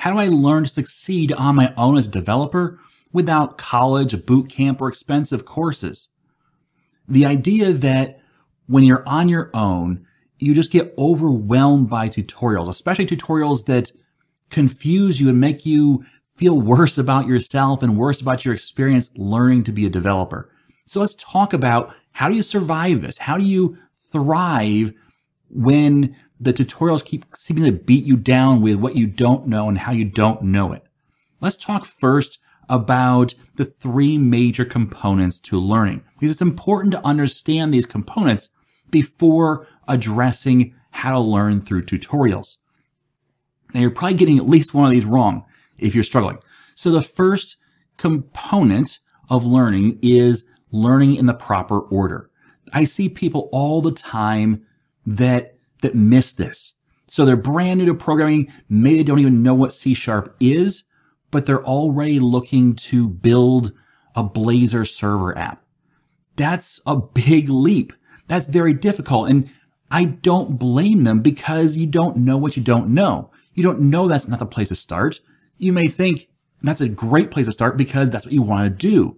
How do I learn to succeed on my own as a developer without college, boot camp, or expensive courses? The idea that when you're on your own, you just get overwhelmed by tutorials, especially tutorials that confuse you and make you feel worse about yourself and worse about your experience learning to be a developer. So let's talk about how do you survive this? How do you thrive when the tutorials keep seeming to beat you down with what you don't know and how you don't know it. Let's talk first about the three major components to learning because it's important to understand these components before addressing how to learn through tutorials. Now you're probably getting at least one of these wrong if you're struggling. So the first component of learning is learning in the proper order. I see people all the time that that miss this. So they're brand new to programming. Maybe they don't even know what C sharp is, but they're already looking to build a Blazor server app. That's a big leap. That's very difficult. And I don't blame them because you don't know what you don't know. You don't know that's not the place to start. You may think that's a great place to start because that's what you want to do.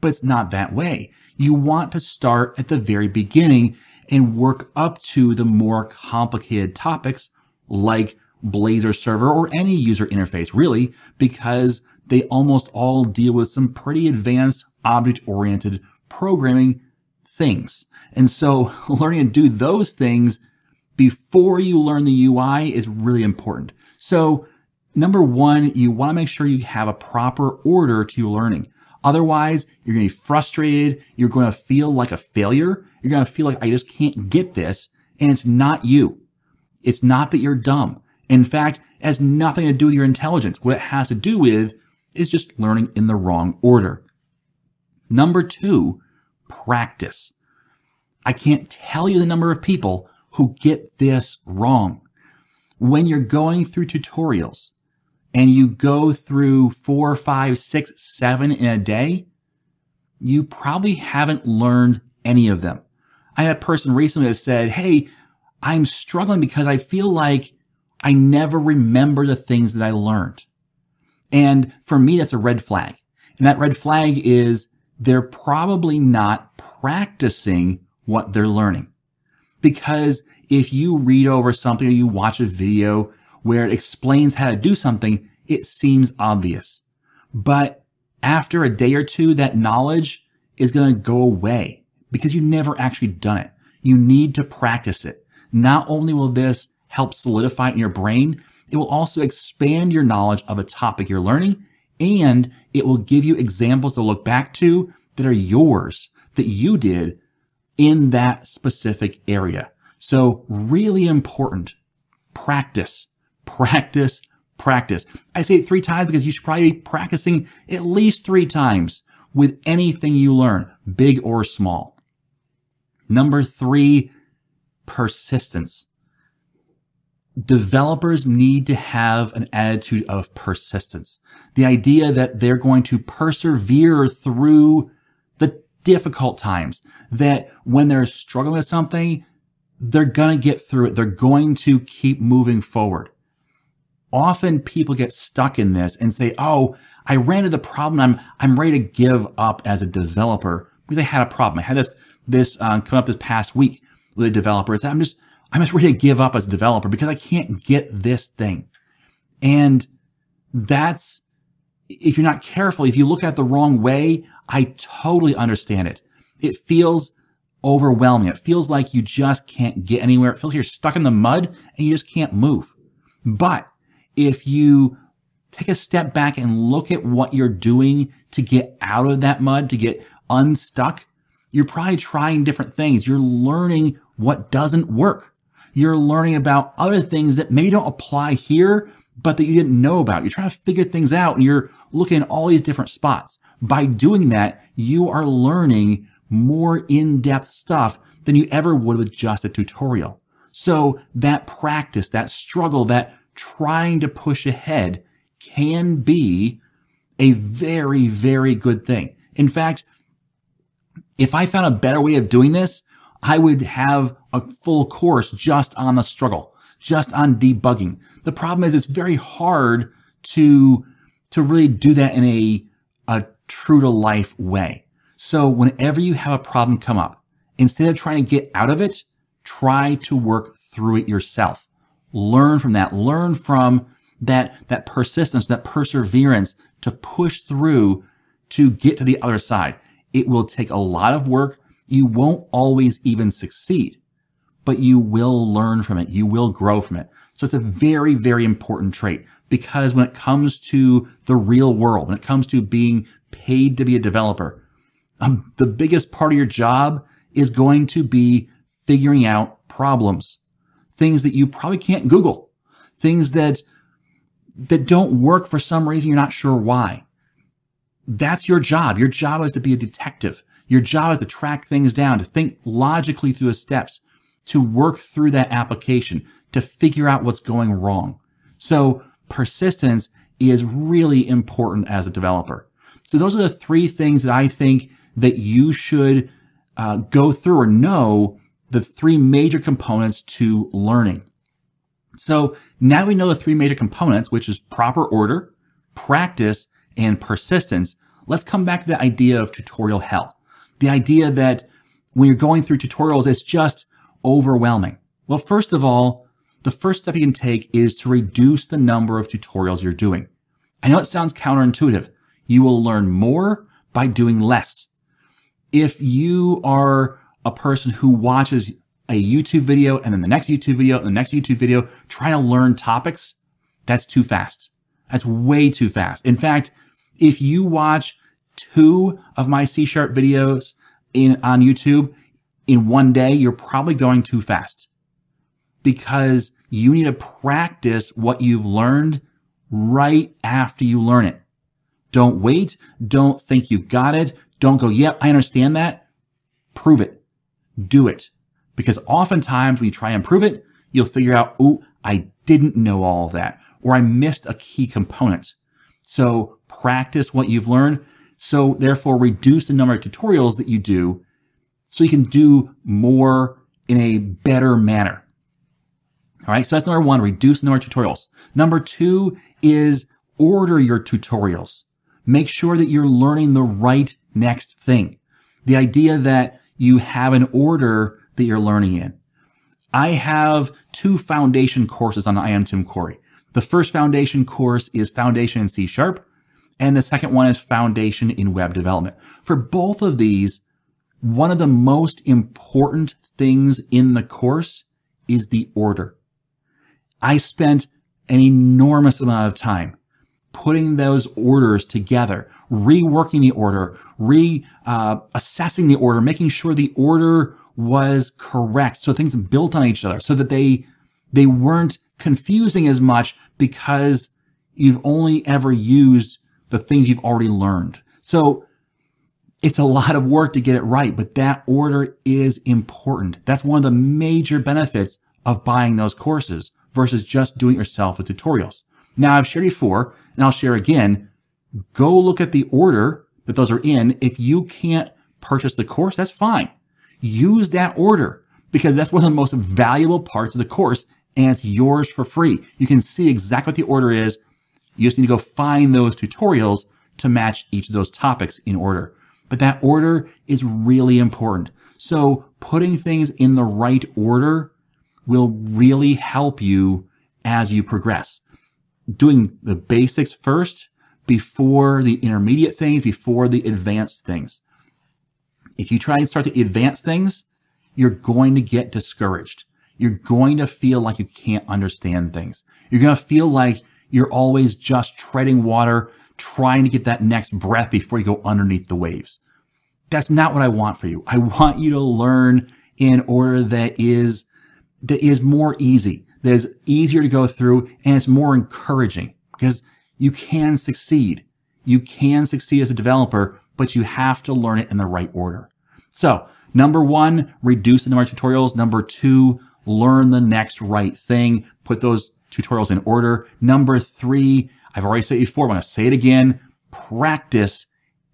But it's not that way. You want to start at the very beginning and work up to the more complicated topics like Blazor server or any user interface really, because they almost all deal with some pretty advanced object oriented programming things. And so learning to do those things before you learn the UI is really important. So number one, you want to make sure you have a proper order to your learning. Otherwise, you're going to be frustrated. You're going to feel like a failure you're going to feel like I just can't get this. And it's not you. It's not that you're dumb. In fact, it has nothing to do with your intelligence. What it has to do with is just learning in the wrong order. Number two, practice. I can't tell you the number of people who get this wrong. When you're going through tutorials and you go through four, five, six, seven in a day, you probably haven't learned any of them. I had a person recently that said, Hey, I'm struggling because I feel like I never remember the things that I learned. And for me, that's a red flag. And that red flag is they're probably not practicing what they're learning. Because if you read over something or you watch a video where it explains how to do something, it seems obvious. But after a day or two, that knowledge is going to go away because you never actually done it. You need to practice it. Not only will this help solidify in your brain, it will also expand your knowledge of a topic you're learning and it will give you examples to look back to that are yours that you did in that specific area. So really important. Practice, practice, practice. I say it three times because you should probably be practicing at least three times with anything you learn, big or small. Number three, persistence. Developers need to have an attitude of persistence. The idea that they're going to persevere through the difficult times, that when they're struggling with something, they're going to get through it. They're going to keep moving forward. Often people get stuck in this and say, Oh, I ran into the problem. I'm, I'm ready to give up as a developer because I had a problem. I had this this uh, come up this past week with a developer is I'm just I'm just ready to give up as a developer because I can't get this thing. And that's if you're not careful, if you look at the wrong way, I totally understand it. It feels overwhelming. It feels like you just can't get anywhere. It feels like you're stuck in the mud and you just can't move. But if you take a step back and look at what you're doing to get out of that mud, to get unstuck, you're probably trying different things. You're learning what doesn't work. You're learning about other things that maybe don't apply here, but that you didn't know about. You're trying to figure things out and you're looking at all these different spots. By doing that, you are learning more in-depth stuff than you ever would with just a tutorial. So that practice, that struggle, that trying to push ahead can be a very, very good thing. In fact, if I found a better way of doing this, I would have a full course just on the struggle, just on debugging. The problem is it's very hard to, to really do that in a, a true to life way. So whenever you have a problem come up, instead of trying to get out of it, try to work through it yourself. Learn from that. Learn from that, that persistence, that perseverance to push through to get to the other side. It will take a lot of work. You won't always even succeed, but you will learn from it. You will grow from it. So it's a very, very important trait because when it comes to the real world, when it comes to being paid to be a developer, um, the biggest part of your job is going to be figuring out problems, things that you probably can't Google, things that that don't work for some reason you're not sure why. That's your job. Your job is to be a detective. Your job is to track things down, to think logically through the steps, to work through that application, to figure out what's going wrong. So persistence is really important as a developer. So those are the three things that I think that you should uh, go through or know the three major components to learning. So now we know the three major components, which is proper order, practice, and persistence. Let's come back to the idea of tutorial hell. The idea that when you're going through tutorials, it's just overwhelming. Well, first of all, the first step you can take is to reduce the number of tutorials you're doing. I know it sounds counterintuitive. You will learn more by doing less. If you are a person who watches a YouTube video and then the next YouTube video and the next YouTube video trying to learn topics, that's too fast. That's way too fast. In fact, if you watch two of my C sharp videos in, on YouTube in one day, you're probably going too fast because you need to practice what you've learned right after you learn it. Don't wait. Don't think you got it. Don't go, yep, I understand that. Prove it. Do it. Because oftentimes when you try and prove it, you'll figure out, oh, I didn't know all that, or I missed a key component. So practice what you've learned. So therefore reduce the number of tutorials that you do so you can do more in a better manner. All right. So that's number one, reduce the number of tutorials. Number two is order your tutorials. Make sure that you're learning the right next thing. The idea that you have an order that you're learning in. I have two foundation courses on I am Tim Corey. The first foundation course is Foundation in C Sharp, and the second one is Foundation in Web Development. For both of these, one of the most important things in the course is the order. I spent an enormous amount of time putting those orders together, reworking the order, re uh, assessing the order, making sure the order was correct. So things built on each other so that they, they weren't confusing as much because you've only ever used the things you've already learned. So it's a lot of work to get it right, but that order is important. That's one of the major benefits of buying those courses versus just doing it yourself with tutorials. Now I've shared before and I'll share again. Go look at the order that those are in. If you can't purchase the course, that's fine use that order because that's one of the most valuable parts of the course and it's yours for free. You can see exactly what the order is. You just need to go find those tutorials to match each of those topics in order. But that order is really important. So putting things in the right order will really help you as you progress. Doing the basics first before the intermediate things, before the advanced things. If you try and start to advance things, you're going to get discouraged. You're going to feel like you can't understand things. You're going to feel like you're always just treading water, trying to get that next breath before you go underneath the waves. That's not what I want for you. I want you to learn in order that is, that is more easy, that is easier to go through and it's more encouraging because you can succeed. You can succeed as a developer, but you have to learn it in the right order. So number one, reduce the number of tutorials. Number two, learn the next right thing. Put those tutorials in order. Number three, I've already said it before, I'm going to say it again. Practice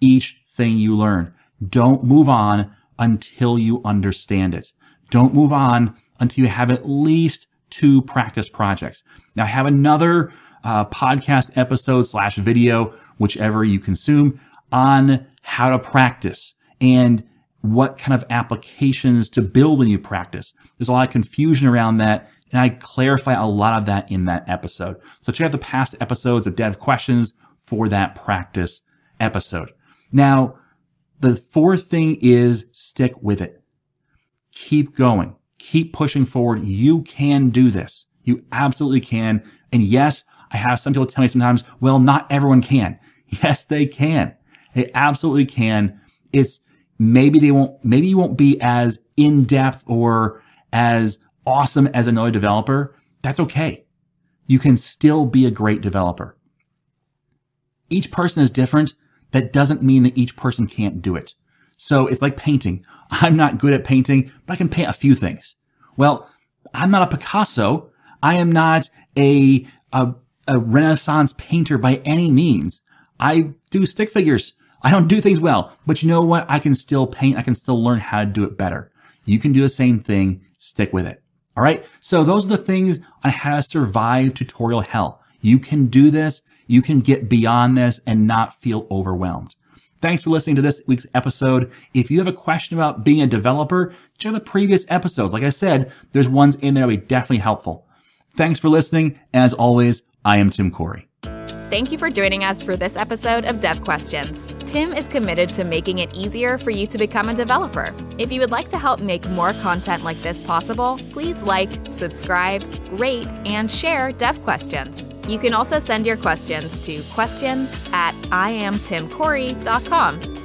each thing you learn. Don't move on until you understand it. Don't move on until you have at least two practice projects. Now I have another uh, podcast episode slash video, whichever you consume on how to practice and what kind of applications to build when you practice. There's a lot of confusion around that. And I clarify a lot of that in that episode. So check out the past episodes of Dev Questions for that practice episode. Now, the fourth thing is stick with it. Keep going. Keep pushing forward. You can do this. You absolutely can. And yes, I have some people tell me sometimes, well, not everyone can. Yes, they can. They absolutely can. It's maybe they won't, maybe you won't be as in depth or as awesome as another developer. That's okay. You can still be a great developer. Each person is different. That doesn't mean that each person can't do it. So it's like painting. I'm not good at painting, but I can paint a few things. Well, I'm not a Picasso. I am not a, a, a Renaissance painter by any means. I do stick figures. I don't do things well, but you know what? I can still paint. I can still learn how to do it better. You can do the same thing. Stick with it. All right. So those are the things on how to survive tutorial hell. You can do this. You can get beyond this and not feel overwhelmed. Thanks for listening to this week's episode. If you have a question about being a developer, check out the previous episodes. Like I said, there's ones in there that will be definitely helpful. Thanks for listening. As always, I am Tim Corey. Thank you for joining us for this episode of Dev Questions. Tim is committed to making it easier for you to become a developer. If you would like to help make more content like this possible, please like, subscribe, rate, and share Dev Questions. You can also send your questions to questions at iamtimcorey.com.